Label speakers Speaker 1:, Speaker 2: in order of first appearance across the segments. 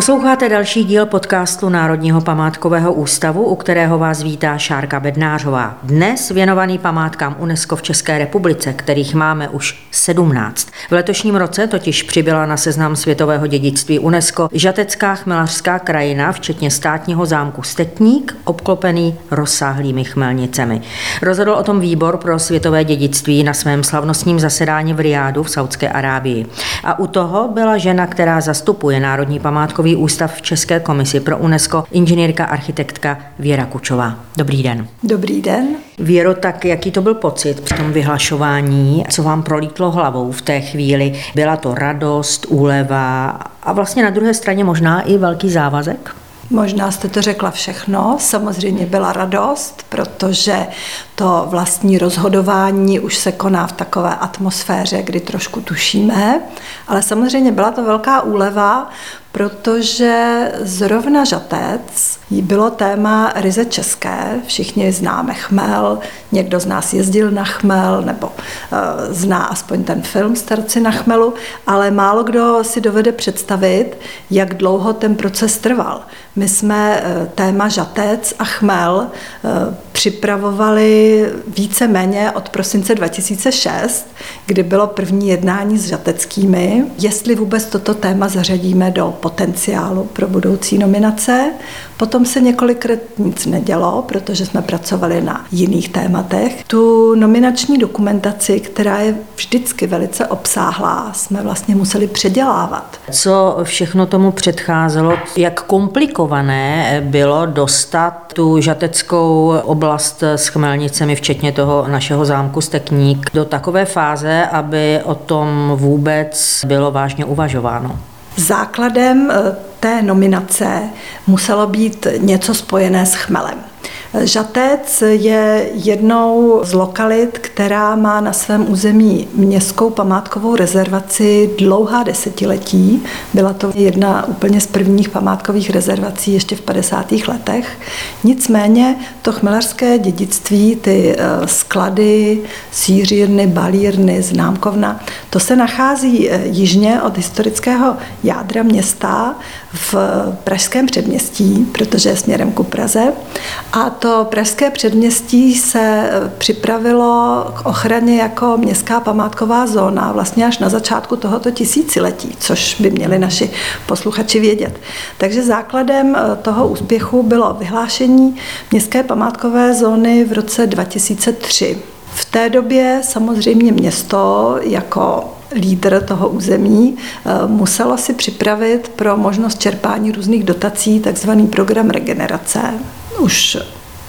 Speaker 1: Posloucháte další díl podcastu Národního památkového ústavu, u kterého vás vítá Šárka Bednářová. Dnes věnovaný památkám UNESCO v České republice, kterých máme už 17. V letošním roce totiž přibyla na seznam světového dědictví UNESCO Žatecká chmelařská krajina, včetně státního zámku Stetník, obklopený rozsáhlými chmelnicemi. Rozhodl o tom výbor pro světové dědictví na svém slavnostním zasedání v Riádu v Saudské Arábii. A u toho byla žena, která zastupuje Národní památkový Výzkumný ústav v České komisi pro UNESCO, inženýrka architektka Věra Kučová. Dobrý den.
Speaker 2: Dobrý den.
Speaker 1: Věro, tak jaký to byl pocit při tom vyhlašování? Co vám prolítlo hlavou v té chvíli? Byla to radost, úleva a vlastně na druhé straně možná i velký závazek?
Speaker 2: Možná jste to řekla všechno. Samozřejmě byla radost, protože to vlastní rozhodování už se koná v takové atmosféře, kdy trošku tušíme, ale samozřejmě byla to velká úleva, protože zrovna žatec bylo téma ryze české. Všichni známe chmel, někdo z nás jezdil na chmel, nebo uh, zná aspoň ten film Starci na chmelu, ale málo kdo si dovede představit, jak dlouho ten proces trval. My jsme uh, téma žatec a chmel uh, připravovali více méně od prosince 2006, kdy bylo první jednání s žateckými, jestli vůbec toto téma zařadíme do potenciálu pro budoucí nominace. Potom se několikrát nic nedělo, protože jsme pracovali na jiných tématech. Tu nominační dokumentaci, která je vždycky velice obsáhlá, jsme vlastně museli předělávat.
Speaker 1: Co všechno tomu předcházelo? Jak komplikované bylo dostat tu žateckou oblast s chmelnicemi, včetně toho našeho zámku Stekník, do takové fáze, aby o tom vůbec bylo vážně uvažováno?
Speaker 2: Základem eh, té nominace muselo být něco spojené s chmelem. Žatec je jednou z lokalit, která má na svém území městskou památkovou rezervaci dlouhá desetiletí. Byla to jedna úplně z prvních památkových rezervací ještě v 50. letech. Nicméně to chmelařské dědictví, ty eh, sklady, sířírny, balírny, známkovna, to se nachází eh, jižně od historického jádra města v pražském předměstí, protože je směrem ku Praze. A to pražské předměstí se eh, připravilo k ochraně jako městská památková zóna vlastně až na začátku tohoto tisíciletí, což by měli naši posluchači vědět. Takže základem eh, toho úspěchu bylo vyhlášení městské památkové zóny v roce 2003. V té době samozřejmě město jako lídr toho území eh, muselo si připravit pro možnost čerpání různých dotací takzvaný program regenerace. Už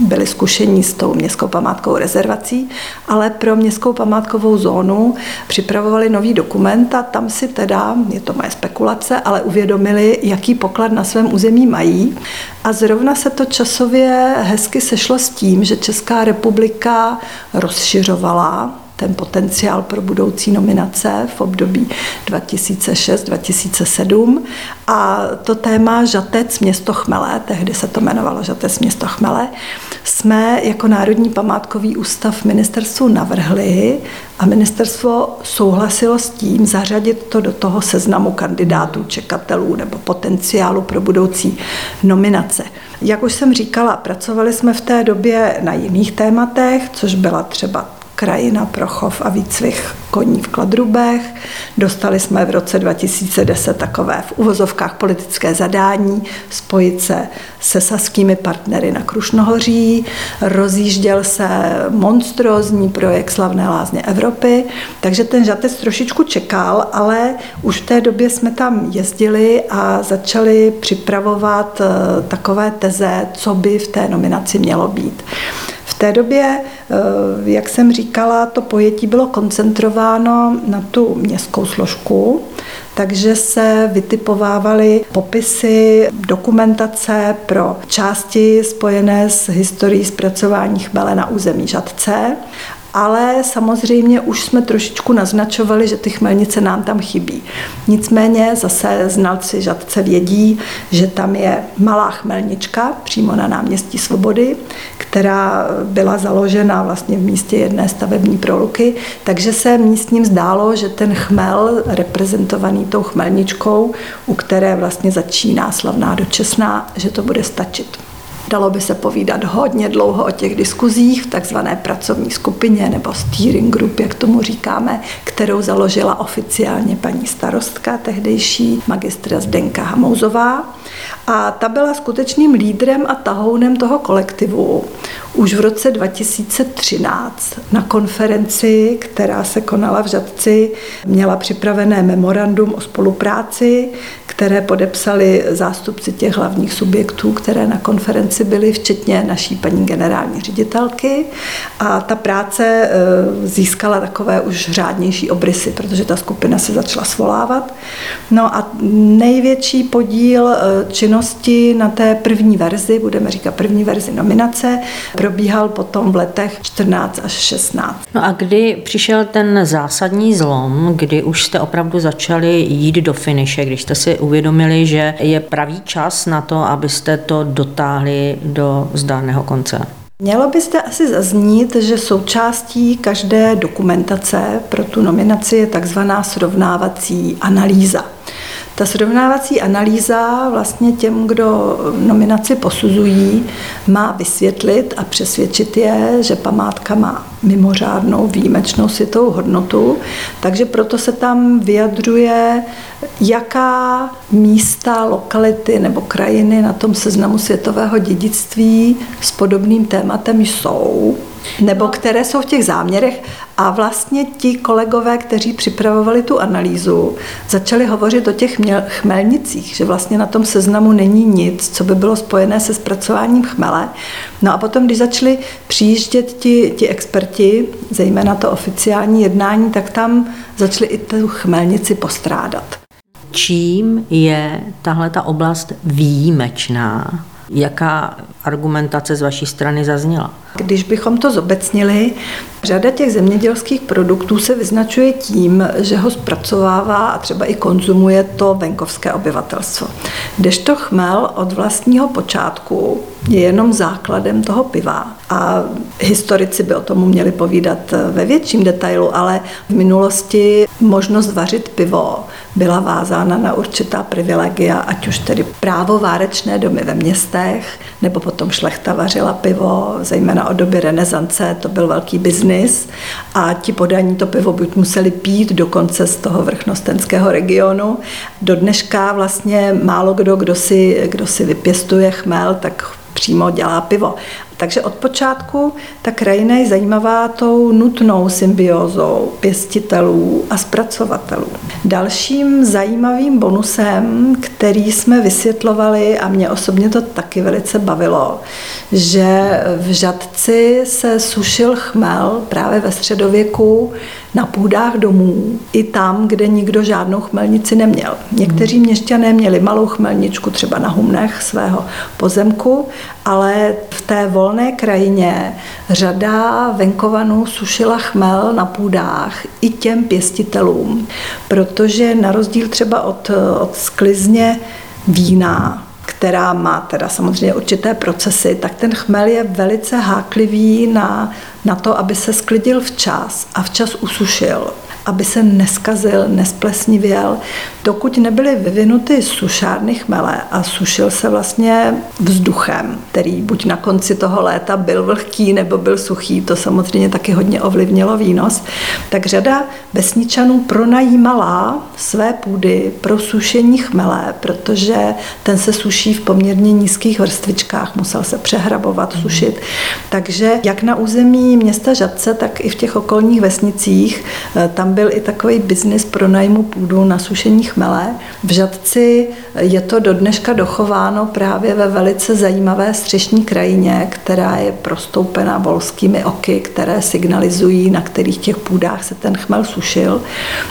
Speaker 2: byli zkušení s tou městskou památkou rezervací, ale pro městskou památkovou zónu připravovali nový dokument a tam si teda, je to moje spekulace, ale uvědomili, jaký poklad na svém území mají. A zrovna se to časově hezky sešlo s tím, že Česká republika rozšiřovala ten potenciál pro budoucí nominace v období 2006-2007. A to téma Žatec město Chmele, tehdy se to jmenovalo Žatec město Chmele, jsme jako Národní památkový ústav ministerstvu navrhli a ministerstvo souhlasilo s tím zařadit to do toho seznamu kandidátů, čekatelů nebo potenciálu pro budoucí nominace. Jak už jsem říkala, pracovali jsme v té době na jiných tématech, což byla třeba krajina pro chov a výcvik koní v Kladrubech. Dostali jsme v roce 2010 takové v uvozovkách politické zadání spojit se se saskými partnery na Krušnohoří. Rozjížděl se monstrózní projekt Slavné lázně Evropy, takže ten žatec trošičku čekal, ale už v té době jsme tam jezdili a začali připravovat eh, takové teze, co by v té nominaci mělo být té době, eh, jak jsem říkala, to pojetí bylo koncentrováno na tu městskou složku, takže se vytipovávaly popisy, dokumentace pro části spojené s historií zpracování chmele na území Žadce ale samozřejmě už jsme trošičku naznačovali, že ty chmelnice nám tam chybí. Nicméně zase znalci Žadce vědí, že tam je malá chmelnička přímo na náměstí Svobody, která byla založena vlastně v místě jedné stavební proluky, takže se místním zdálo, že ten chmel reprezentovaný tou chmelničkou, u které vlastně začíná slavná dočesná, že to bude stačit. Dalo by se povídat hodně dlouho o těch diskuzích v takzvané pracovní skupině nebo steering group, jak tomu říkáme, kterou založila oficiálně paní starostka, tehdejší magistra Zdenka Hamouzová. A ta byla skutečným lídrem a tahounem toho kolektivu. Už v roce 2013 na konferenci, která se konala v Žadci, měla připravené memorandum o spolupráci, které podepsali zástupci těch hlavních subjektů, které na konferenci byly, včetně naší paní generální ředitelky. A ta práce e, získala takové už řádnější obrysy, protože ta skupina se začala svolávat. No a největší podíl e, činnosti na té první verzi, budeme říkat první verzi nominace, probíhal potom v letech 14 až 16.
Speaker 1: No a kdy přišel ten zásadní zlom, kdy už jste opravdu začali jít do finiše, když jste si uvědomili, že je pravý čas na to, abyste to dotáhli do zdárného konce?
Speaker 2: Mělo byste asi zaznít, že součástí každé dokumentace pro tu nominaci je takzvaná srovnávací analýza. Ta srovnávací analýza vlastně těm, kdo nominaci posuzují, má vysvětlit a přesvědčit je, že památka má mimořádnou výjimečnou světovou hodnotu, takže proto se tam vyjadřuje, jaká místa, lokality nebo krajiny na tom seznamu světového dědictví s podobným tématem jsou nebo které jsou v těch záměrech. A vlastně ti kolegové, kteří připravovali tu analýzu, začali hovořit o těch chmelnicích, že vlastně na tom seznamu není nic, co by bylo spojené se zpracováním chmele. No a potom, když začali přijíždět ti, ti experti, zejména to oficiální jednání, tak tam začali i tu chmelnici postrádat.
Speaker 1: Čím je tahle ta oblast výjimečná? Jaká argumentace z vaší strany zazněla?
Speaker 2: Když bychom to zobecnili, řada těch zemědělských produktů se vyznačuje tím, že ho zpracovává a třeba i konzumuje to venkovské obyvatelstvo. Kdežto chmel od vlastního počátku je jenom základem toho piva. A historici by o tomu měli povídat ve větším detailu, ale v minulosti možnost vařit pivo byla vázána na určitá privilegia, ať už tedy právo várečné domy ve městech, nebo potom šlechta vařila pivo, zejména od doby renesance, to byl velký biznis a ti podaní to pivo buď museli pít dokonce z toho vrchnostenského regionu. Do dneška vlastně málo kdo, kdo si, kdo si vypěstuje chmel, tak přímo dělá pivo. Takže od počátku ta krajina je zajímavá tou nutnou symbiózou pěstitelů a zpracovatelů. Dalším zajímavým bonusem, který jsme vysvětlovali a mě osobně to taky velice bavilo, že v Žadci se sušil chmel právě ve středověku na půdách domů, i tam, kde nikdo žádnou chmelnici neměl. Někteří měšťané měli malou chmelničku třeba na humnech svého pozemku, ale v té volné krajině řada venkovanů sušila chmel na půdách i těm pěstitelům, protože na rozdíl třeba od, od sklizně vína, která má teda samozřejmě určité procesy, tak ten chmel je velice háklivý na, na to, aby se sklidil včas a včas usušil aby se neskazil, nesplesnivěl, dokud nebyly vyvinuty sušárny chmele a sušil se vlastně vzduchem, který buď na konci toho léta byl vlhký nebo byl suchý, to samozřejmě taky hodně ovlivnilo výnos, tak řada vesničanů pronajímala své půdy pro sušení chmele, protože ten se suší v poměrně nízkých vrstvičkách, musel se přehrabovat, sušit. Takže jak na území města Žadce, tak i v těch okolních vesnicích eh, tam byl i takový biznis pro najmu půdu na sušení chmele. V Žadci je to do dneška dochováno právě ve velice zajímavé střešní krajině, která je prostoupena volskými oky, které signalizují, na kterých těch půdách se ten chmel sušil.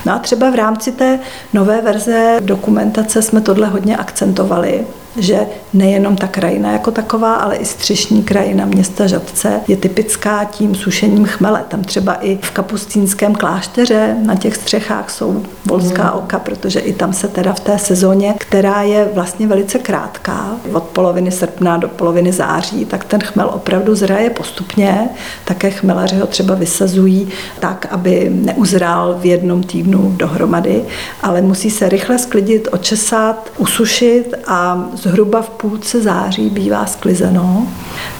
Speaker 2: No a třeba v rámci té nové verze dokumentace jsme tohle hodně akcentovali, že nejenom ta krajina jako taková, ale i střešní krajina města Žadce je typická tím sušením chmele. Tam třeba i v kapustínském klášteře na těch střechách jsou volská hmm. oka, protože i tam se teda v té sezóně, která je vlastně velice krátká, od poloviny srpna do poloviny září, tak ten chmel opravdu zraje postupně. Také chmelaři ho třeba vysazují tak, aby neuzrál v jednom týdnu dohromady, ale musí se rychle sklidit, očesat, usušit a zhruba v půlce září bývá sklizeno.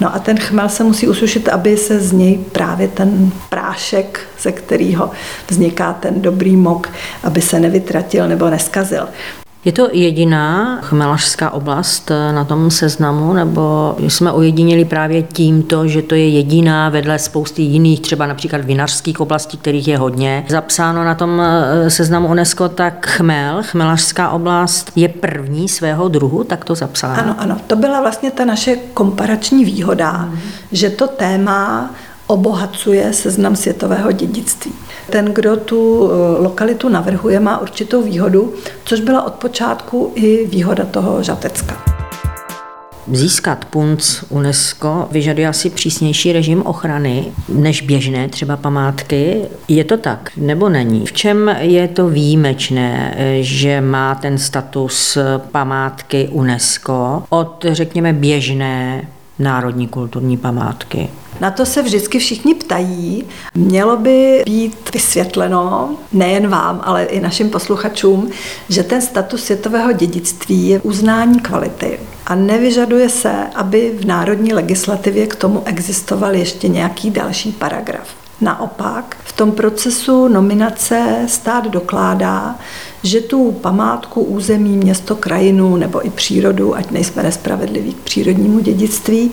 Speaker 2: No a ten chmel se musí usušit, aby se z něj právě ten prášek, ze kterého vzniká ten dobrý mok, aby se nevytratil nebo neskazil.
Speaker 1: Je to jediná chmelařská oblast eh, na tom seznamu, nebo jsme ojediněli právě tímto, že to je jediná vedle spousty jiných, třeba například vinařských oblastí, kterých je hodně. Zapsáno na tom eh, seznamu UNESCO, tak chmel, chmelařská oblast je první svého druhu, tak to zapsáno.
Speaker 2: Ano, ano, to byla vlastně ta naše komparační výhoda, mm. že to téma obohacuje seznam světového dědictví. Ten, kdo tu eh, lokalitu navrhuje, má určitou výhodu, což byla od počátku i výhoda toho Žatecka.
Speaker 1: Získat punc UNESCO vyžaduje asi přísnější režim ochrany než běžné třeba památky. Je to tak nebo není? V čem je to výjimečné, že má ten status památky UNESCO od, řekněme, běžné národní kulturní památky?
Speaker 2: Na to se vždycky všichni ptají. Mělo by být vysvětleno, nejen vám, ale i našim posluchačům, že ten status světového dědictví je uznání kvality a nevyžaduje se, aby v národní legislativě k tomu existoval ještě nějaký další paragraf. Naopak, v tom procesu nominace stát dokládá, že tu památku, území, město, krajinu nebo i přírodu, ať nejsme nespravedliví k přírodnímu dědictví,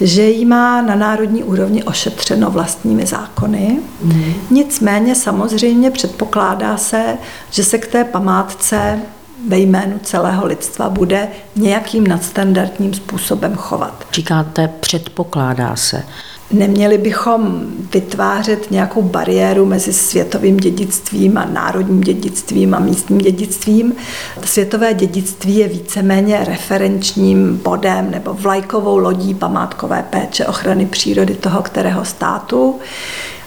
Speaker 2: že ji má na národní úrovni ošetřeno vlastními zákony. Mm. Nicméně samozřejmě předpokládá se, že se k té památce ve jménu celého lidstva bude nějakým nadstandardním způsobem chovat.
Speaker 1: Říkáte, předpokládá se.
Speaker 2: Neměli bychom vytvářet nějakou bariéru mezi světovým dědictvím a národním dědictvím a místním dědictvím. Světové dědictví je víceméně referenčním bodem nebo vlajkovou lodí památkové péče ochrany přírody toho kterého státu.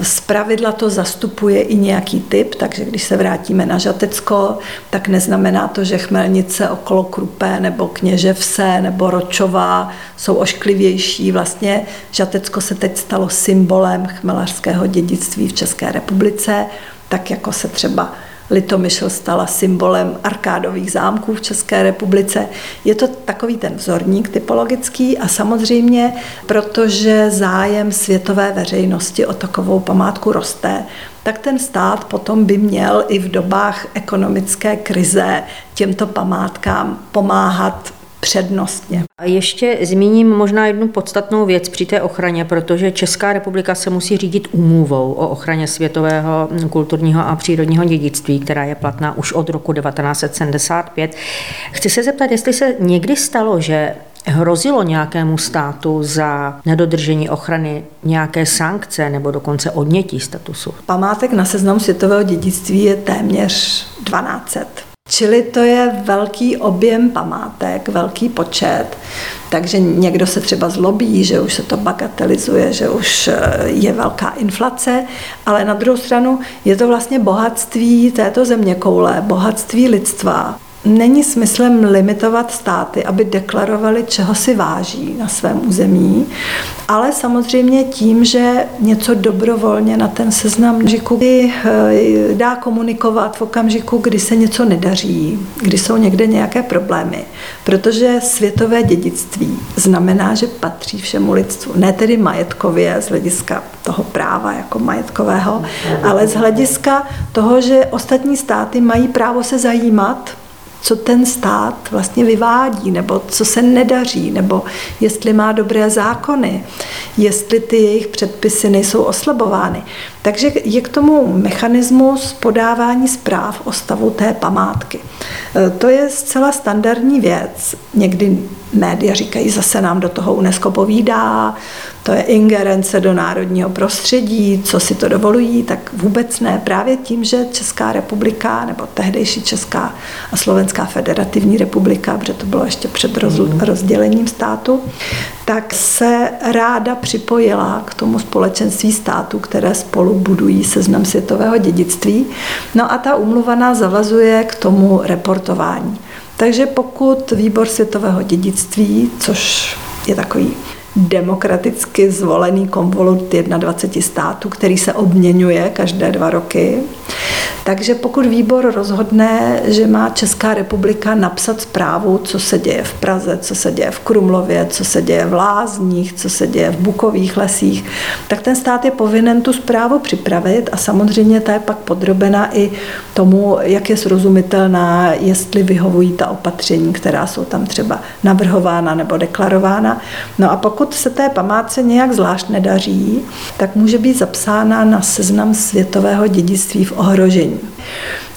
Speaker 2: Z pravidla to zastupuje i nějaký typ, takže když se vrátíme na Žatecko, tak neznamená to, že chmelnice okolo Krupé nebo Kněževse nebo Ročová jsou ošklivější. Vlastně Žatecko se teď stalo symbolem chmelařského dědictví v České republice, tak jako se třeba Litomyšl stala symbolem arkádových zámků v České republice. Je to takový ten vzorník typologický a samozřejmě, protože zájem světové veřejnosti o takovou památku roste, tak ten stát potom by měl i v dobách ekonomické krize těmto památkám pomáhat přednostně.
Speaker 1: A ještě zmíním možná jednu podstatnou věc při té ochraně, protože Česká republika se musí řídit umluvou o ochraně světového kulturního a přírodního dědictví, která je platná už od roku 1975. Chci se zeptat, jestli se někdy stalo, že hrozilo nějakému státu za nedodržení ochrany nějaké sankce nebo dokonce odnětí statusu?
Speaker 2: Památek na seznamu světového dědictví je téměř 1200. Čili to je velký objem památek, velký počet, takže někdo se třeba zlobí, že už se to bagatelizuje, že už eh, je velká inflace, ale na druhou stranu je to vlastně bohatství této země koule, bohatství lidstva, Není smyslem limitovat státy, aby deklarovali, čeho si váží na svém území, ale samozřejmě tím, že něco dobrovolně na ten seznam žiku eh, dá komunikovat v okamžiku, kdy se něco nedaří, kdy jsou někde nějaké problémy. Protože světové dědictví znamená, že patří všemu lidstvu. Ne tedy majetkově z hlediska toho práva jako majetkového, ale z hlediska toho, že ostatní státy mají právo se zajímat co ten stát vlastně vyvádí, nebo co se nedaří, nebo jestli má dobré zákony, jestli ty jejich předpisy nejsou oslabovány. Takže je k tomu mechanismus podávání zpráv o stavu té památky. E, to je zcela standardní věc. Někdy média říkají, zase nám do toho UNESCO povídá, to je ingerence do národního prostředí, co si to dovolují, tak vůbec ne. Právě tím, že Česká republika, nebo tehdejší Česká a Slovenská federativní republika, protože to bylo ještě před mhm. rozdělením státu, tak se ráda připojila k tomu společenství států, které spolu budují seznam světového dědictví. No a ta umluva nás zavazuje k tomu reportování. Takže pokud výbor světového dědictví, což je takový demokraticky zvolený konvolut 21 států, který se obměňuje každé dva roky, takže pokud výbor rozhodne, že má Česká republika napsat zprávu, co se děje v Praze, co se děje v Krumlově, co se děje v Lázních, co se děje v Bukových lesích, tak ten stát je povinen tu zprávu připravit a samozřejmě ta je pak podrobena i tomu, jak je srozumitelná, jestli vyhovují ta opatření, která jsou tam třeba navrhována nebo deklarována. No a pokud se té památce nějak zvlášť nedaří, tak může být zapsána na seznam světového dědictví v ohrožení.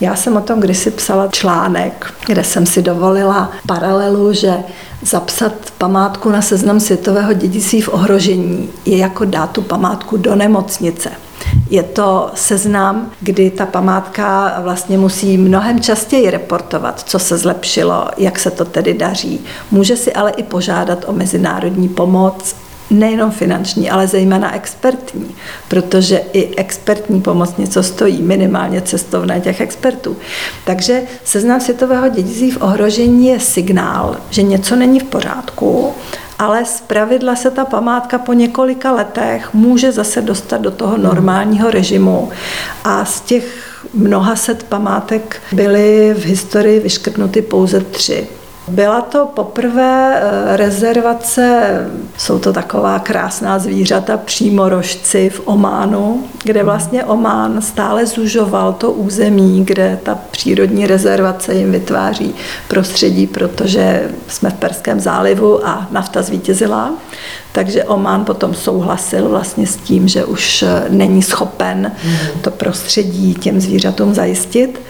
Speaker 2: Já jsem o tom kdysi psala článek, kde jsem si dovolila paralelu, že zapsat památku na seznam světového dědictví v ohrožení je jako dát tu památku do nemocnice. Je to seznam, kdy ta památka vlastně musí mnohem častěji reportovat, co se zlepšilo, jak se to tedy daří. Může si ale i požádat o mezinárodní pomoc, nejenom finanční, ale zejména expertní, protože i expertní pomoc něco stojí, minimálně cestovné těch expertů. Takže seznam světového dědictví v ohrožení je signál, že něco není v pořádku, ale z pravidla se ta památka po několika letech může zase dostat do toho normálního režimu a z těch mnoha set památek byly v historii vyškrtnuty pouze tři. Byla to poprvé eh, rezervace, jsou to taková krásná zvířata, přímorožci v Ománu, kde vlastně Omán stále zužoval to území, kde ta přírodní rezervace jim vytváří prostředí, protože jsme v Perském zálivu a nafta zvítězila. Takže Oman potom souhlasil vlastně s tím, že už eh, není schopen to prostředí těm zvířatům zajistit.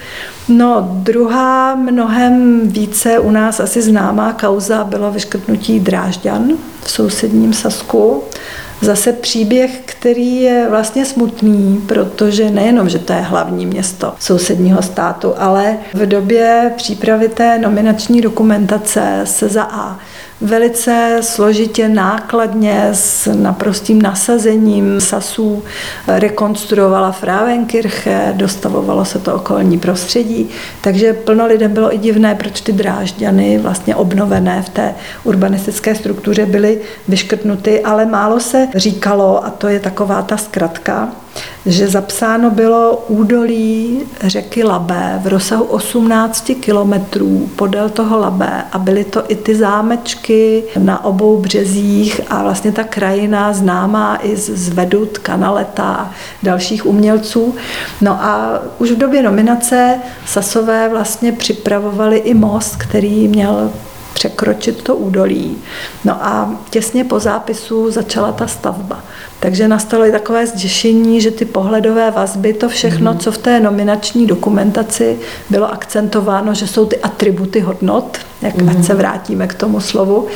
Speaker 2: No, druhá mnohem více u nás asi známá kauza bylo vyškrtnutí Drážďan v sousedním Sasku. Zase příběh, který je vlastně smutný, protože nejenom, že to je hlavní město sousedního státu, ale v době přípravy té nominační dokumentace se za A velice složitě, nákladně, s naprostým nasazením sasů rekonstruovala Frávenkirche, dostavovalo se to okolní prostředí, takže plno lidem bylo i divné, proč ty drážďany vlastně obnovené v té urbanistické struktuře byly vyškrtnuty, ale málo se říkalo, a to je taková ta zkratka, že zapsáno bylo údolí řeky Labé v rozsahu 18 kilometrů podél toho Labé a byly to i ty zámečky na obou březích a vlastně ta krajina známá i z Vedut, Kanaleta a dalších umělců. No a už v době nominace Sasové vlastně připravovali i most, který měl překročit to údolí. No a těsně po zápisu začala ta stavba. Takže nastalo i takové zděšení, že ty pohledové vazby, to všechno, mm. co v té nominační dokumentaci bylo akcentováno, že jsou ty atributy hodnot, jak mm. ať se vrátíme k tomu slovu,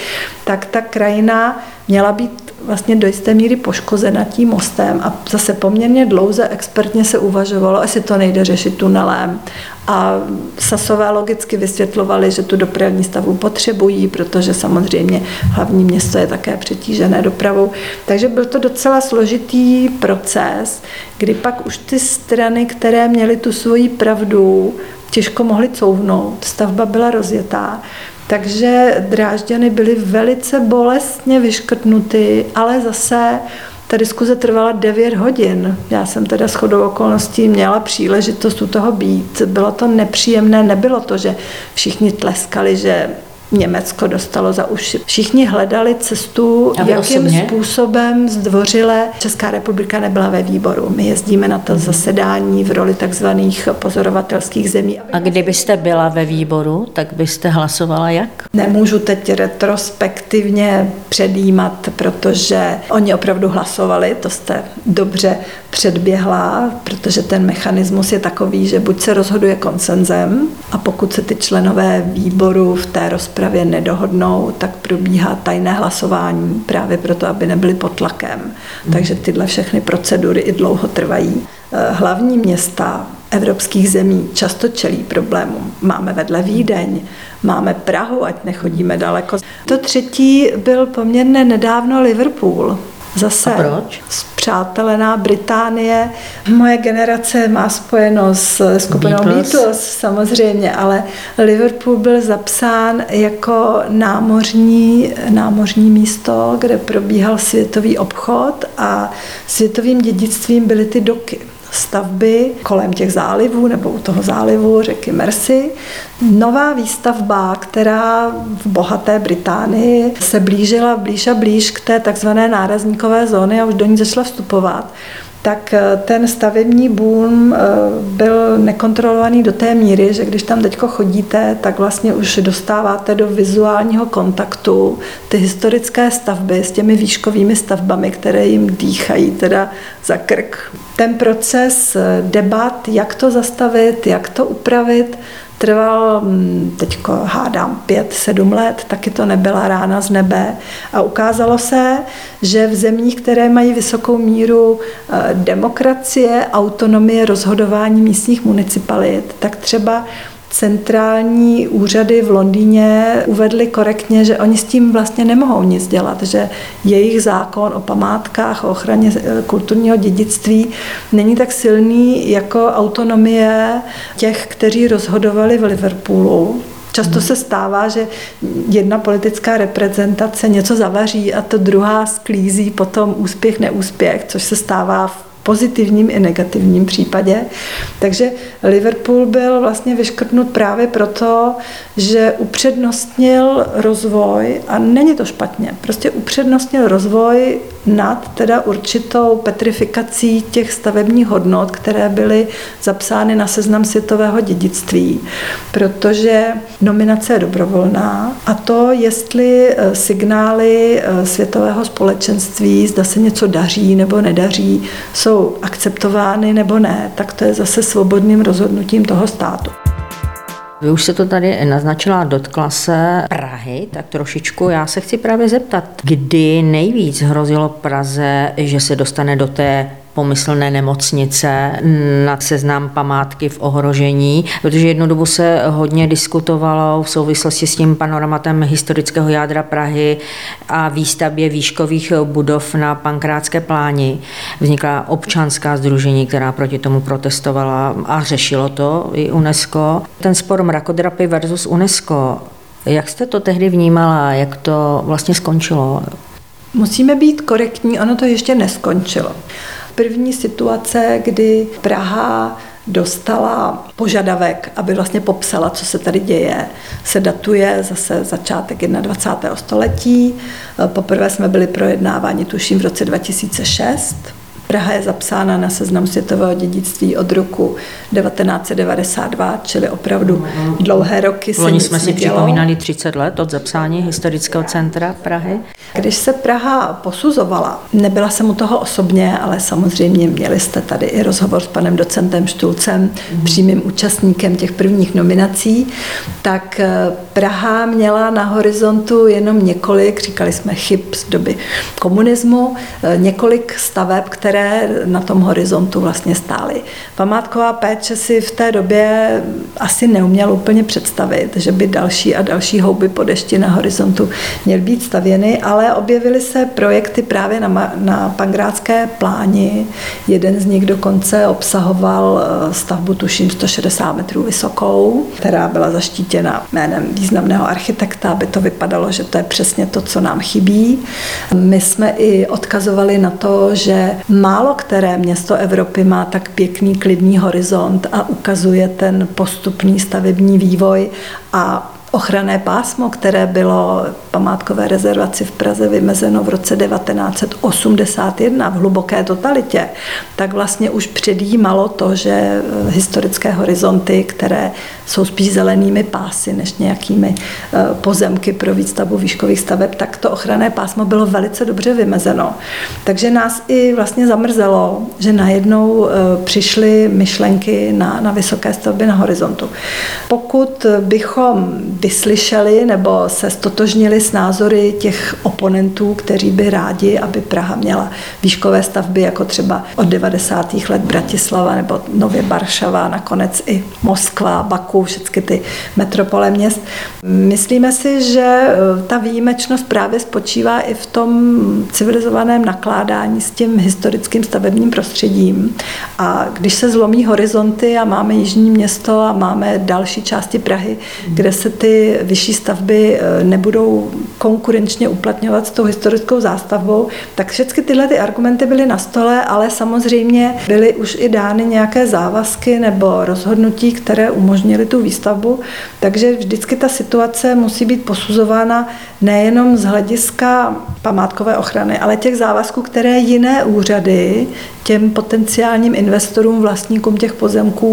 Speaker 2: tak ta krajina měla být vlastně do jisté míry poškozena tím mostem a zase poměrně dlouze expertně se uvažovalo, jestli to nejde řešit tunelem. A Sasové logicky vysvětlovali, že tu dopravní stavu potřebují, protože samozřejmě hlavní město je také přetížené dopravou. Takže byl to docela složitý proces, kdy pak už ty strany, které měly tu svoji pravdu, těžko mohly couvnout. Stavba byla rozjetá. Takže Drážďany byly velice bolestně vyškrtnuty, ale zase ta diskuze trvala 9 hodin. Já jsem teda shodou okolností měla příležitost u toho být. Bylo to nepříjemné, nebylo to, že všichni tleskali, že Německo dostalo za uši. Všichni hledali cestu, jakým osobně? způsobem zdvořile Česká republika nebyla ve výboru. My jezdíme na to mhm. zasedání v roli takzvaných pozorovatelských zemí.
Speaker 1: A kdybyste byla ve výboru, tak byste hlasovala jak?
Speaker 2: Nemůžu teď retrospektivně předjímat, protože oni opravdu hlasovali, to jste dobře předběhla, protože ten mechanismus je takový, že buď se rozhoduje konsenzem a pokud se ty členové výboru v té rozpravě rozpravě nedohodnou, tak probíhá tajné hlasování právě proto, aby nebyli pod tlakem. Hmm. Takže tyhle všechny procedury i dlouho trvají. Eh, hlavní města evropských zemí často čelí problémům. Máme vedle Vídeň, máme Prahu, ať nechodíme daleko. To třetí byl poměrně nedávno Liverpool. Zase
Speaker 1: A proč?
Speaker 2: zpřátelená Británie. Moje generace má spojeno s skupinou Beatles. Beatles samozřejmě, ale Liverpool byl zapsán jako námořní, námořní místo, kde probíhal světový obchod a světovým dědictvím byly ty doky stavby kolem těch zálivů nebo u toho zálivu řeky Mersey. Nová výstavba, která v bohaté Británii se blížila blíž a blíž k té takzvané nárazníkové zóny a už do ní začala vstupovat, tak eh, ten stavební boom eh, byl nekontrolovaný do té míry, že když tam teď chodíte, tak vlastně už dostáváte do vizuálního kontaktu ty historické stavby s těmi výškovými stavbami, které jim dýchají teda za krk. Ten proces eh, debat, jak to zastavit, jak to upravit, Trval hm, teď hádám pět, sedm let, taky to nebyla rána z nebe. A ukázalo se, že v zemích, které mají vysokou míru eh, demokracie, autonomie rozhodování místních municipalit, tak třeba centrální úřady v Londýně uvedly korektně, že oni s tím vlastně nemohou nic dělat, že jejich zákon o památkách, o ochraně eh, kulturního dědictví není tak silný jako autonomie těch, kteří rozhodovali v Liverpoolu, Často se stává, že jedna politická reprezentace něco zavaří a to druhá sklízí potom úspěch, neúspěch, což se stává v pozitivním i negativním případě. Takže Liverpool byl vlastně vyškrtnut právě proto, že upřednostnil rozvoj, a není to špatně, prostě upřednostnil rozvoj nad teda určitou petrifikací těch stavebních hodnot, které byly zapsány na seznam světového dědictví, protože nominace je dobrovolná a to, jestli eh, signály eh, světového společenství, zda se něco daří nebo nedaří, jsou akceptovány nebo ne, tak to je zase svobodným rozhodnutím toho státu.
Speaker 1: Vy už se to tady naznačila, dotkla se Prahy, tak trošičku. Já se chci právě zeptat, kdy nejvíc hrozilo Praze, že se dostane do té pomyslné nemocnice na seznam památky v ohrožení, protože jednu dobu se hodně diskutovalo v souvislosti s tím panoramatem historického jádra Prahy a výstavbě výškových budov na Pankrátské pláni. Vznikla občanská združení, která proti tomu protestovala a řešilo to i UNESCO. Ten spor mrakodrapy versus UNESCO, jak jste to tehdy vnímala, jak to vlastně skončilo?
Speaker 2: Musíme být korektní, ono to ještě neskončilo první situace, kdy Praha dostala požadavek, aby vlastně popsala, co se tady děje, se datuje zase začátek 21. století. Poprvé jsme byli projednáváni, tuším, v roce 2006 Praha je zapsána na seznam světového dědictví od roku 1992, čili opravdu dlouhé roky
Speaker 1: se Loni jsme si připomínali 30 let od zapsání historického centra Prahy.
Speaker 2: Když se Praha posuzovala, nebyla jsem u toho osobně, ale samozřejmě měli jste tady i rozhovor s panem docentem Štulcem, mm. přímým účastníkem těch prvních nominací, tak eh, Praha měla na horizontu jenom několik, říkali jsme chyb z doby komunismu, eh, několik staveb, které na tom horizontu vlastně stály. Památková péče si v té době asi neuměl úplně představit, že by další a další houby po dešti na horizontu měly být stavěny, ale objevily se projekty právě na, na Pangrátské pláni. Jeden z nich dokonce obsahoval eh, stavbu tuším 160 metrů vysokou, která byla zaštítěna jménem významného architekta, aby to vypadalo, že to je přesně to, co nám chybí. My jsme i odkazovali na to, že Málo které město Evropy má tak pěkný klidný horizont a ukazuje ten postupný stavební vývoj a ochranné pásmo, které bylo památkové rezervaci v Praze vymezeno v roce 1981 v hluboké totalitě, tak vlastně už předjímalo to, že eh, historické horizonty, které jsou spíš zelenými pásy než nějakými eh, pozemky pro výstavbu výškových staveb, tak to ochranné pásmo bylo velice dobře vymezeno. Takže nás i vlastně zamrzelo, že najednou eh, přišly myšlenky na, na vysoké stavby na horizontu. Pokud bychom vyslyšeli nebo se stotožnili s názory těch oponentů, kteří by rádi, aby Praha měla výškové stavby, jako třeba od 90. let Bratislava nebo nově Baršava, nakonec i Moskva, Baku, všechny ty metropole měst. Myslíme si, že e, ta výjimečnost právě spočívá i v tom civilizovaném nakládání s tím historickým stavebním prostředím. A když se zlomí horizonty a máme jižní město a máme další části Prahy, kde se ty vyšší stavby e, nebudou konkurenčně uplatňovat s tou historickou zástavbou, tak všechny tyhle ty argumenty byly na stole, ale samozřejmě byly už i dány nějaké závazky nebo rozhodnutí, které umožnily tu výstavbu. Takže vždycky ta situace musí být posuzována nejenom z hlediska památkové ochrany, ale těch závazků, které jiné úřady těm potenciálním investorům, vlastníkům těch pozemků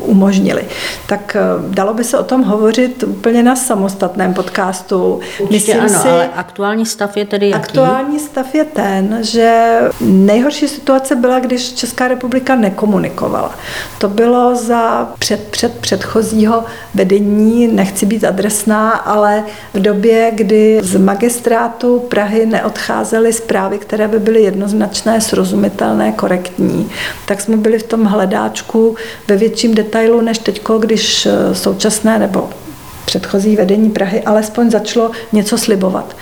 Speaker 2: umožnili. Tak eh, dalo by se o tom hovořit úplně na samostatném podcastu.
Speaker 1: Určitě Myslím ano, si, ale aktuální stav je tedy jaký?
Speaker 2: Aktuální stav je ten, že nejhorší situace byla, když Česká republika nekomunikovala. To bylo za před, před předchozího vedení, nechci být adresná, ale v době, kdy z magistrátu Prahy neodcházely zprávy, které by byly jednoznačné, srozumitelné, korektní, tak jsme byli v tom hledáčku ve větším detailu než teď, když eh, současné nebo předchozí vedení Prahy alespoň začalo něco slibovat.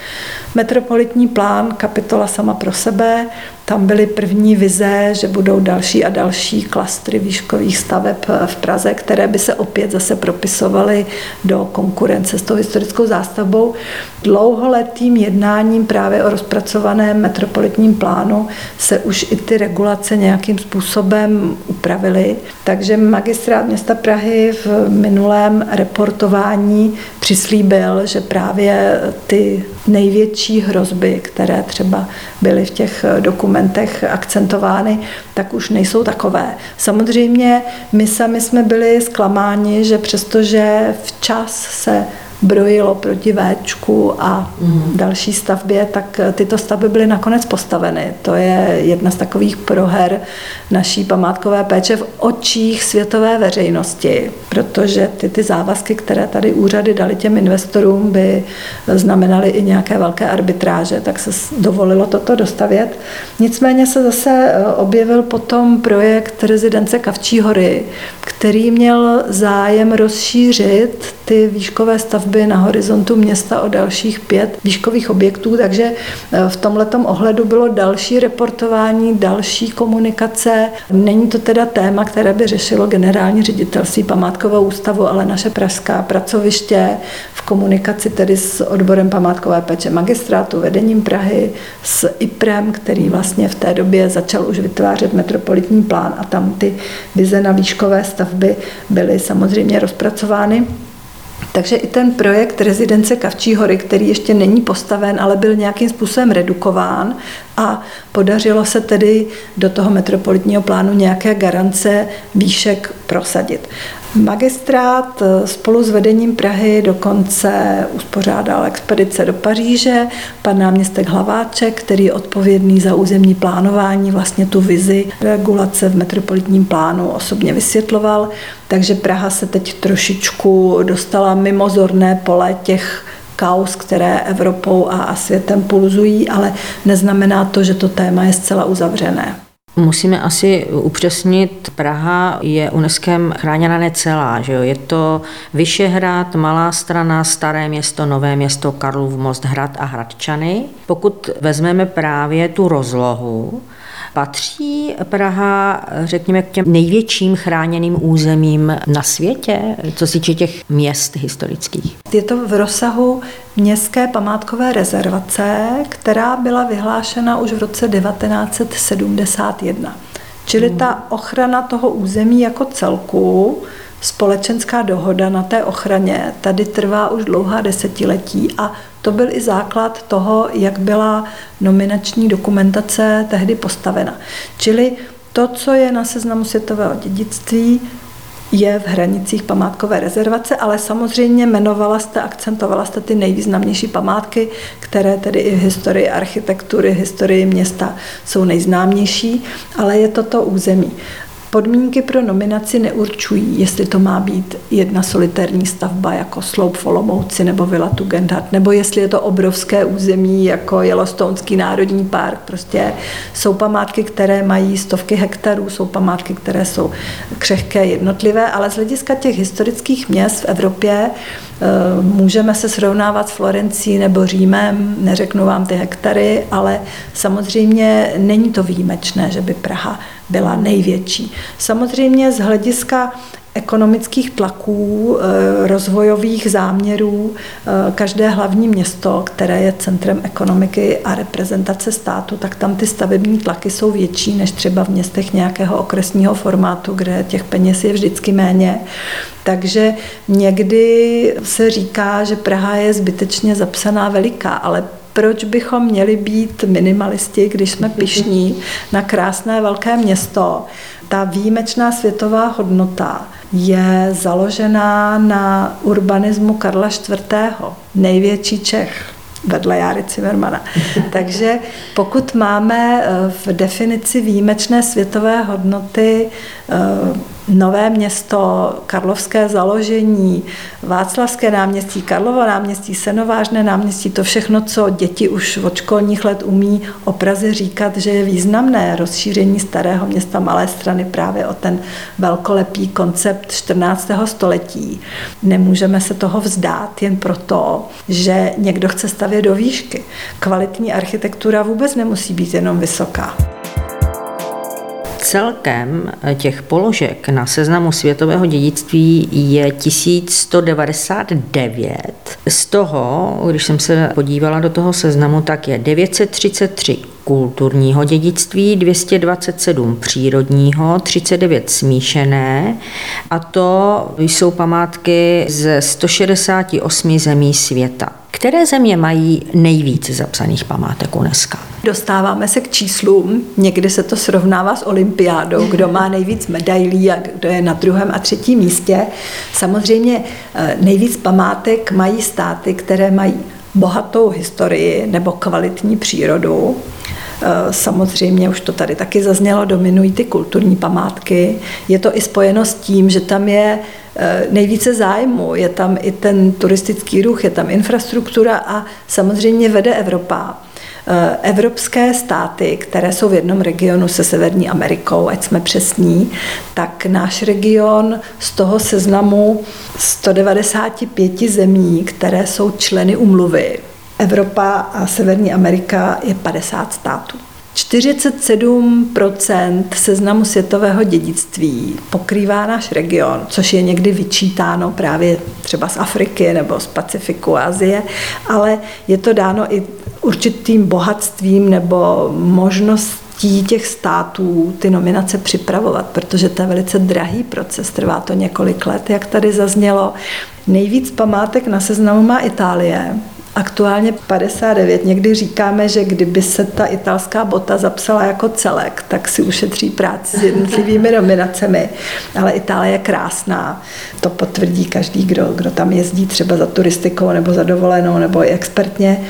Speaker 2: Metropolitní plán, kapitola sama pro sebe, tam byly první vize, že budou další a další klastry výškových staveb v Praze, které by se opět zase propisovaly do konkurence s tou historickou zástavbou. Dlouholetým jednáním právě o rozpracovaném metropolitním plánu se už i ty regulace nějakým způsobem upravily. Takže magistrát města Prahy v minulém reportování přislíbil, že právě ty největší hrozby, které třeba byly v těch dokumentech akcentovány, tak už nejsou takové. Samozřejmě my sami jsme byli zklamáni, že přestože včas se brojilo proti Véčku a mm. další stavbě, tak tyto stavby byly nakonec postaveny. To je jedna z takových proher naší památkové péče v očích světové veřejnosti, protože ty, ty závazky, které tady úřady dali těm investorům, by znamenaly i nějaké velké arbitráže, tak se dovolilo toto dostavět. Nicméně se zase eh, objevil potom projekt rezidence Kavčí hory, který měl zájem rozšířit ty výškové stavby na horizontu města o dalších pět výškových objektů, takže eh, v tomhletom ohledu bylo další reportování, další komunikace. Není to teda téma, které by řešilo generální ředitelství památkového ústavu, ale naše pražská pracoviště v komunikaci tedy s odborem památkové péče magistrátu, vedením Prahy, s IPRem, který vlastně v té době začal už vytvářet metropolitní plán a tam ty vize na výškové stavby byly samozřejmě rozpracovány. Takže i ten projekt rezidence Kavčí hory, který ještě není postaven, ale byl nějakým způsobem redukován a podařilo se tedy do toho metropolitního plánu nějaké garance výšek prosadit. Magistrát eh, spolu s vedením Prahy dokonce uspořádal expedice do Paříže. Pan náměstek Hlaváček, který je odpovědný za územní plánování, vlastně tu vizi regulace v metropolitním plánu osobně vysvětloval. Takže Praha se teď trošičku dostala mimo zorné pole těch kaus, které Evropou a světem pulzují, ale neznamená to, že to téma je zcela uzavřené.
Speaker 1: Musíme asi upřesnit, Praha je UNESCO chráněna necelá, že jo? je to Vyšehrad, Malá strana, Staré město, Nové město, Karlov most, Hrad a Hradčany. Pokud vezmeme právě tu rozlohu, Patří Praha, řekněme, k těm největším chráněným územím na světě, co se týče těch měst historických?
Speaker 2: Je to v rozsahu městské památkové rezervace, která byla vyhlášena už v roce 1971. Čili ta ochrana toho území jako celku společenská dohoda na té ochraně tady trvá už dlouhá desetiletí a to byl i základ toho, jak byla nominační dokumentace tehdy postavena. Čili to, co je na seznamu světového dědictví, je v hranicích památkové rezervace, ale samozřejmě jmenovala jste, akcentovala jste ty nejvýznamnější památky, které tedy i v historii architektury, historii města jsou nejznámější, ale je to to území. Podmínky pro nominaci neurčují, jestli to má být jedna solitární stavba jako Sloup Olomouci nebo Vila Tugendhat, nebo jestli je to obrovské území jako Yellowstoneský národní park. Prostě jsou památky, které mají stovky hektarů, jsou památky, které jsou křehké, jednotlivé, ale z hlediska těch historických měst v Evropě můžeme se srovnávat s Florencí nebo Římem, neřeknu vám ty hektary, ale samozřejmě není to výjimečné, že by Praha byla největší. Samozřejmě z hlediska ekonomických tlaků, eh, rozvojových záměrů eh, každé hlavní město, které je centrem ekonomiky a reprezentace státu, tak tam ty stavební tlaky jsou větší než třeba v městech nějakého okresního formátu, kde těch peněz je vždycky méně. Takže někdy se říká, že Praha je zbytečně zapsaná veliká, ale proč bychom měli být minimalisti, když jsme pišní na krásné velké město. Ta výjimečná světová hodnota je založená na urbanismu Karla IV., největší Čech vedle Járy Cimermana. Takže pokud máme eh, v definici výjimečné světové hodnoty eh, Nové město, Karlovské založení, Václavské náměstí, Karlovo náměstí, Senovážné náměstí, to všechno, co děti už od školních let umí o Praze říkat, že je významné rozšíření starého města Malé strany právě o ten velkolepý koncept 14. století. Nemůžeme se toho vzdát jen proto, že někdo chce stavět do výšky. Kvalitní architektura vůbec nemusí být jenom vysoká.
Speaker 1: Celkem těch položek na seznamu světového dědictví je 1199. Z toho, když jsem se podívala do toho seznamu, tak je 933 kulturního dědictví, 227 přírodního, 39 smíšené a to jsou památky ze 168 zemí světa. Které země mají nejvíc zapsaných památek UNESCO?
Speaker 2: Dostáváme se k číslům. Někdy se to srovnává s olympiádou, kdo má nejvíc medailí a kdo je na druhém a třetím místě. Samozřejmě eh, nejvíc památek mají státy, které mají bohatou historii nebo kvalitní přírodu. Eh, samozřejmě, už to tady taky zaznělo, dominují ty kulturní památky. Je to i spojeno s tím, že tam je eh, nejvíce zájmu, je tam i ten turistický ruch, je tam infrastruktura a samozřejmě vede Evropa. Eh, evropské státy, které jsou v jednom regionu se Severní Amerikou, ať jsme přesní, tak náš region z toho seznamu 195 zemí, které jsou členy umluvy, Evropa a Severní Amerika je 50 států. 47% seznamu světového dědictví pokrývá náš region, což je někdy vyčítáno právě třeba z Afriky nebo z Pacifiku, Asie, ale je to dáno i určitým bohatstvím nebo možností těch států ty nominace připravovat, protože to je velice drahý proces, trvá to několik let, jak tady zaznělo. Nejvíc památek na seznamu má Itálie, Aktuálně 59. Někdy říkáme, že kdyby se ta italská bota zapsala jako celek, tak si ušetří práci s jednotlivými nominacemi. Ale Itálie je krásná. To potvrdí každý, kdo, kdo tam jezdí třeba za turistikou nebo za dovolenou nebo i expertně.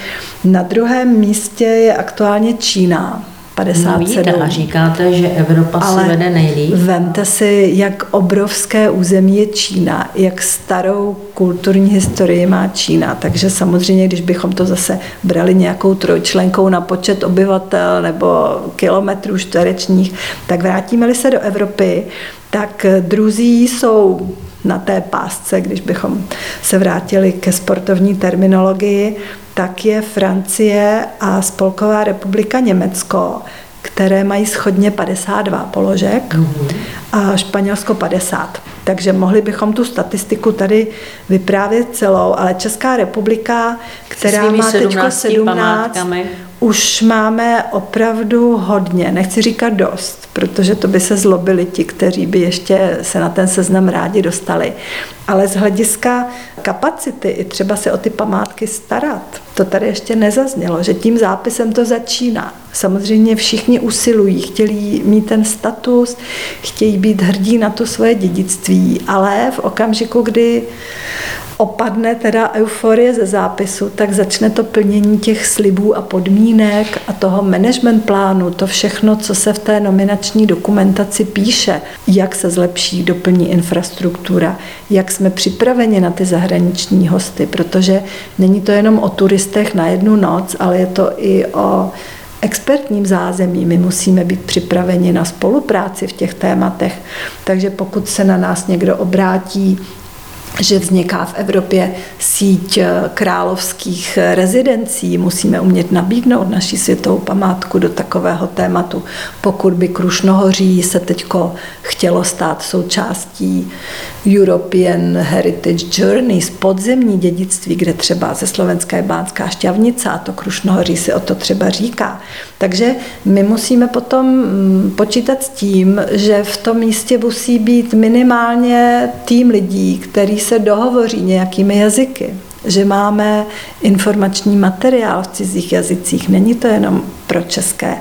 Speaker 2: Na druhém místě je aktuálně Čína 57.
Speaker 1: No a říkáte, že Evropa Ale si vede nejlíp.
Speaker 2: Vemte si, jak obrovské území je Čína, jak starou kulturní historii má Čína. Takže samozřejmě, když bychom to zase brali nějakou trojčlenkou na počet obyvatel nebo kilometrů čtverečních, tak vrátíme-li se do Evropy, tak druzí jsou na té pásce, když bychom se vrátili ke sportovní terminologii, tak je Francie a Spolková republika Německo, které mají schodně 52 položek mm-hmm. a Španělsko 50. Takže mohli bychom tu statistiku tady vyprávět celou, ale Česká republika, která má teď 17, už máme opravdu hodně, nechci říkat dost, protože to by se zlobili ti, kteří by ještě se na ten seznam rádi dostali. Ale z hlediska kapacity i třeba se o ty památky starat, to tady ještě nezaznělo, že tím zápisem to začíná. Samozřejmě všichni usilují, chtějí mít ten status, chtějí být hrdí na to svoje dědictví, ale v okamžiku, kdy opadne teda euforie ze zápisu, tak začne to plnění těch slibů a podmínek a toho management plánu, to všechno, co se v té nominační dokumentaci píše, jak se zlepší, doplní infrastruktura, jak jsme připraveni na ty zahraniční hosty, protože není to jenom o turistech na jednu noc, ale je to i o expertním zázemí. My musíme být připraveni na spolupráci v těch tématech. Takže pokud se na nás někdo obrátí že vzniká v Evropě síť eh, královských rezidencí, musíme umět nabídnout naši světovou památku do takového tématu. Pokud by Krušnohoří se teď chtělo stát součástí European Heritage Journey z podzemní dědictví, kde třeba ze Slovenské Bánská šťavnica a to Krušnohoří se o to třeba říká. Takže my musíme potom mm, počítat s tím, že v tom místě musí být minimálně tým lidí, který se dohovoří nějakými jazyky že máme informační materiál v cizích jazycích. Není to jenom pro české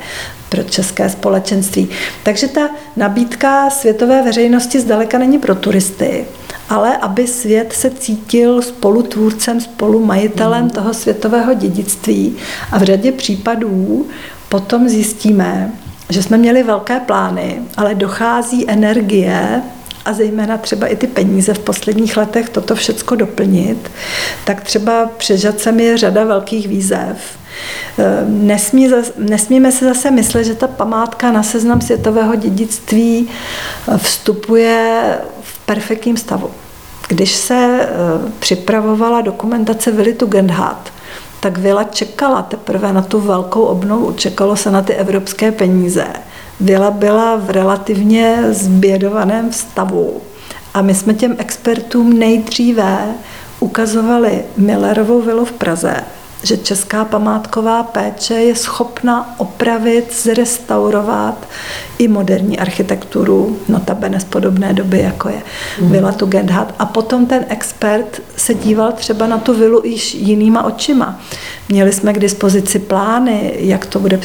Speaker 2: pro české společenství. Takže ta nabídka světové veřejnosti zdaleka není pro turisty, ale aby svět se cítil spolutvůrcem, spolumajitelem toho světového dědictví. A v řadě případů potom zjistíme, že jsme měli velké plány, ale dochází energie a zejména třeba i ty peníze v posledních letech toto všecko doplnit, tak třeba před Žadcem je řada velkých výzev. Ehm, nesmí, nesmíme si zase myslet, že ta památka na seznam světového dědictví eh, vstupuje v perfektním stavu. Když se eh, připravovala dokumentace Vili Tugendhat, tak Vila čekala teprve na tu velkou obnovu, čekalo se na ty evropské peníze. Vila byla v relativně zbědovaném stavu. A my jsme těm expertům nejdříve ukazovali Millerovou vilu v Praze, že česká památková péče je schopna opravit, zrestaurovat i moderní architekturu, notabene z podobné doby, jako je mm. Vila Tugendhat. A potom ten expert se díval třeba na tu vilu již jinýma očima. Měli jsme k dispozici plány, jak to bude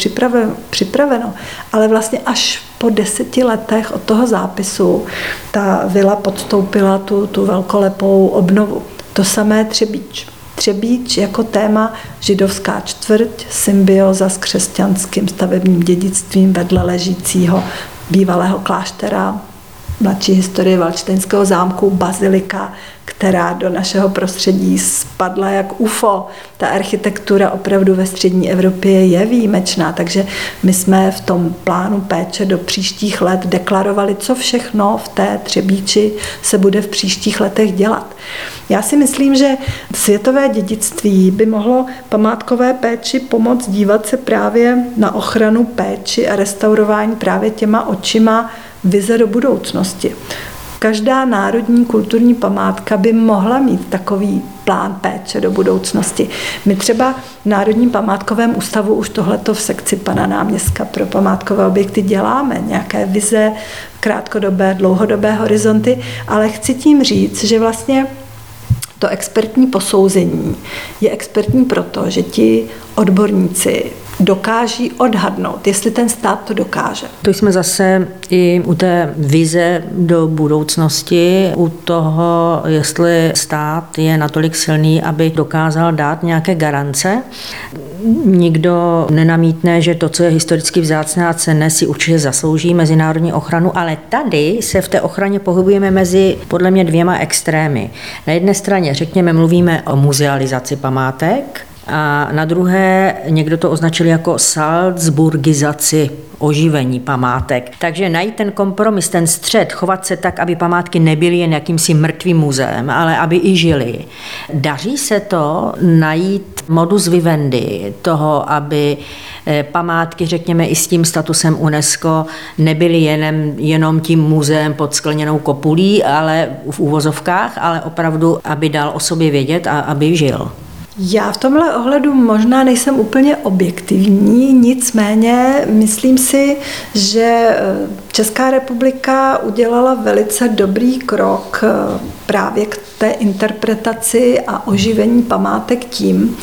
Speaker 2: připraveno, ale vlastně až po deseti letech od toho zápisu ta vila podstoupila tu, tu velkolepou obnovu. To samé Třebíč. Třebíč jako téma židovská čtvrť, symbioza s křesťanským stavebním dědictvím vedle ležícího bývalého kláštera, mladší historie Valčtenského zámku, bazilika, která do našeho prostředí spadla jak UFO. Ta architektura opravdu ve střední Evropě je výjimečná, takže my jsme v tom plánu péče do příštích let deklarovali, co všechno v té Třebíči se bude v příštích letech dělat. Já si myslím, že světové dědictví by mohlo památkové péči pomoct dívat se právě na ochranu péči a restaurování právě těma očima vize do budoucnosti. Každá národní kulturní památka by mohla mít takový plán péče do budoucnosti. My třeba v Národním památkovém ústavu už tohleto v sekci pana náměstka pro památkové objekty děláme, nějaké vize, krátkodobé, dlouhodobé horizonty, ale chci tím říct, že vlastně to expertní posouzení je expertní proto, že ti odborníci dokáží odhadnout, jestli ten stát to dokáže.
Speaker 1: To jsme zase i u té vize do budoucnosti, u toho, jestli stát je natolik silný, aby dokázal dát nějaké garance. Nikdo nenamítne, že to, co je historicky vzácné a cenné, si určitě zaslouží mezinárodní ochranu, ale tady se v té ochraně pohybujeme mezi podle mě dvěma extrémy. Na jedné straně, řekněme, mluvíme o muzealizaci památek, a na druhé někdo to označil jako salzburgizaci oživení památek. Takže najít ten kompromis, ten střed, chovat se tak, aby památky nebyly jen jakýmsi mrtvým muzeem, ale aby i žili. Daří se to najít modus vivendi toho, aby eh, památky, řekněme i s tím statusem UNESCO, nebyly jenom, jenom tím muzeem pod skleněnou kopulí, ale v úvozovkách, ale opravdu, aby dal o sobě vědět a aby žil.
Speaker 2: Já v tomhle ohledu možná nejsem úplně objektivní, nicméně myslím si, že eh, Česká republika udělala velice dobrý krok eh, právě k té interpretaci a oživení památek tím,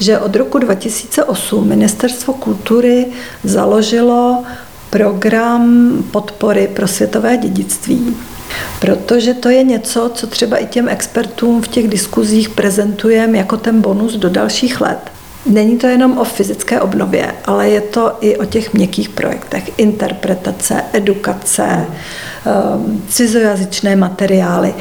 Speaker 2: že od roku 2008 Ministerstvo kultury založilo program podpory pro světové dědictví Protože to je něco, co třeba i těm expertům v těch diskuzích prezentujeme jako ten bonus do dalších let. Není to jenom o fyzické obnově, ale je to i o těch měkkých projektech. Interpretace, edukace, um, cizojazyčné materiály.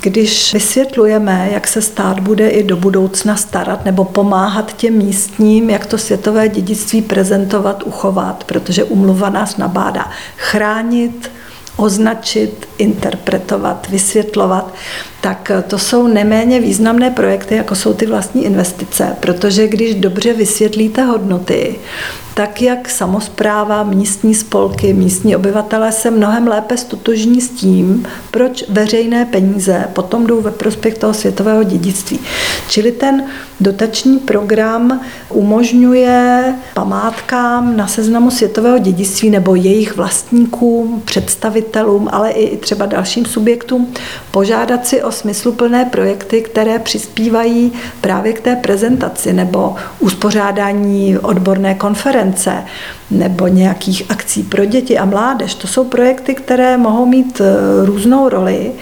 Speaker 2: Když vysvětlujeme, jak se stát bude i do budoucna starat nebo pomáhat těm místním, jak to světové dědictví prezentovat, uchovat, protože umluva nás nabádá chránit, označit, interpretovat, vysvětlovat, tak to jsou neméně významné projekty, jako jsou ty vlastní investice, protože když dobře vysvětlíte hodnoty, tak jak samozpráva, místní spolky, místní obyvatelé se mnohem lépe stotožní s tím, proč veřejné peníze potom jdou ve prospěch toho světového dědictví. Čili ten dotační program umožňuje památkám na seznamu světového dědictví nebo jejich vlastníkům, představitelům, ale i třeba dalším subjektům požádat si o smysluplné projekty, které přispívají právě k té prezentaci nebo uspořádání odborné konference nebo nějakých akcí pro děti a mládež. To jsou projekty, které mohou mít eh, různou roli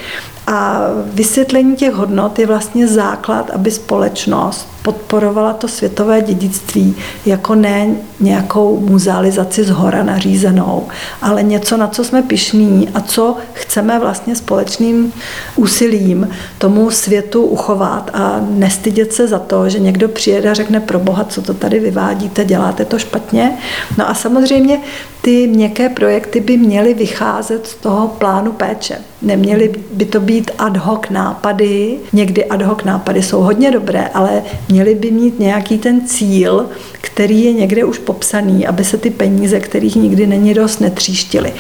Speaker 2: a vysvětlení těch hodnot je vlastně základ, aby společnost podporovala to světové dědictví jako ne nějakou muzealizaci z hora nařízenou, ale něco, na co jsme pišní a co chceme vlastně společným úsilím tomu světu uchovat a nestydět se za to, že někdo přijede a řekne pro boha, co to tady vyvádíte, děláte to špatně. No a samozřejmě ty měkké projekty by měly vycházet z toho plánu péče. Neměly by to být ad hoc nápady. Někdy ad hoc nápady jsou hodně dobré, ale měly by mít nějaký ten cíl, který je někde už popsaný, aby se ty peníze, kterých nikdy není dost, netříštily.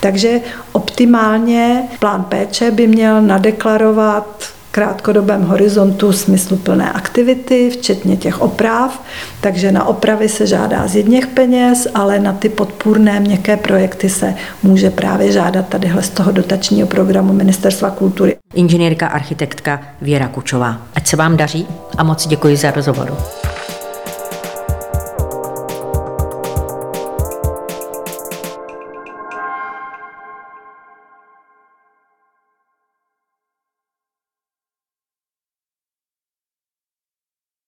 Speaker 2: Takže optimálně plán péče by měl nadeklarovat krátkodobém horizontu smysluplné aktivity, včetně těch oprav, takže na opravy se žádá z jedněch peněz, ale na ty podpůrné měkké projekty se může právě žádat tadyhle z toho dotačního programu Ministerstva kultury.
Speaker 1: Inženýrka architektka Věra Kučová. Ať se vám daří a moc děkuji za rozhovor.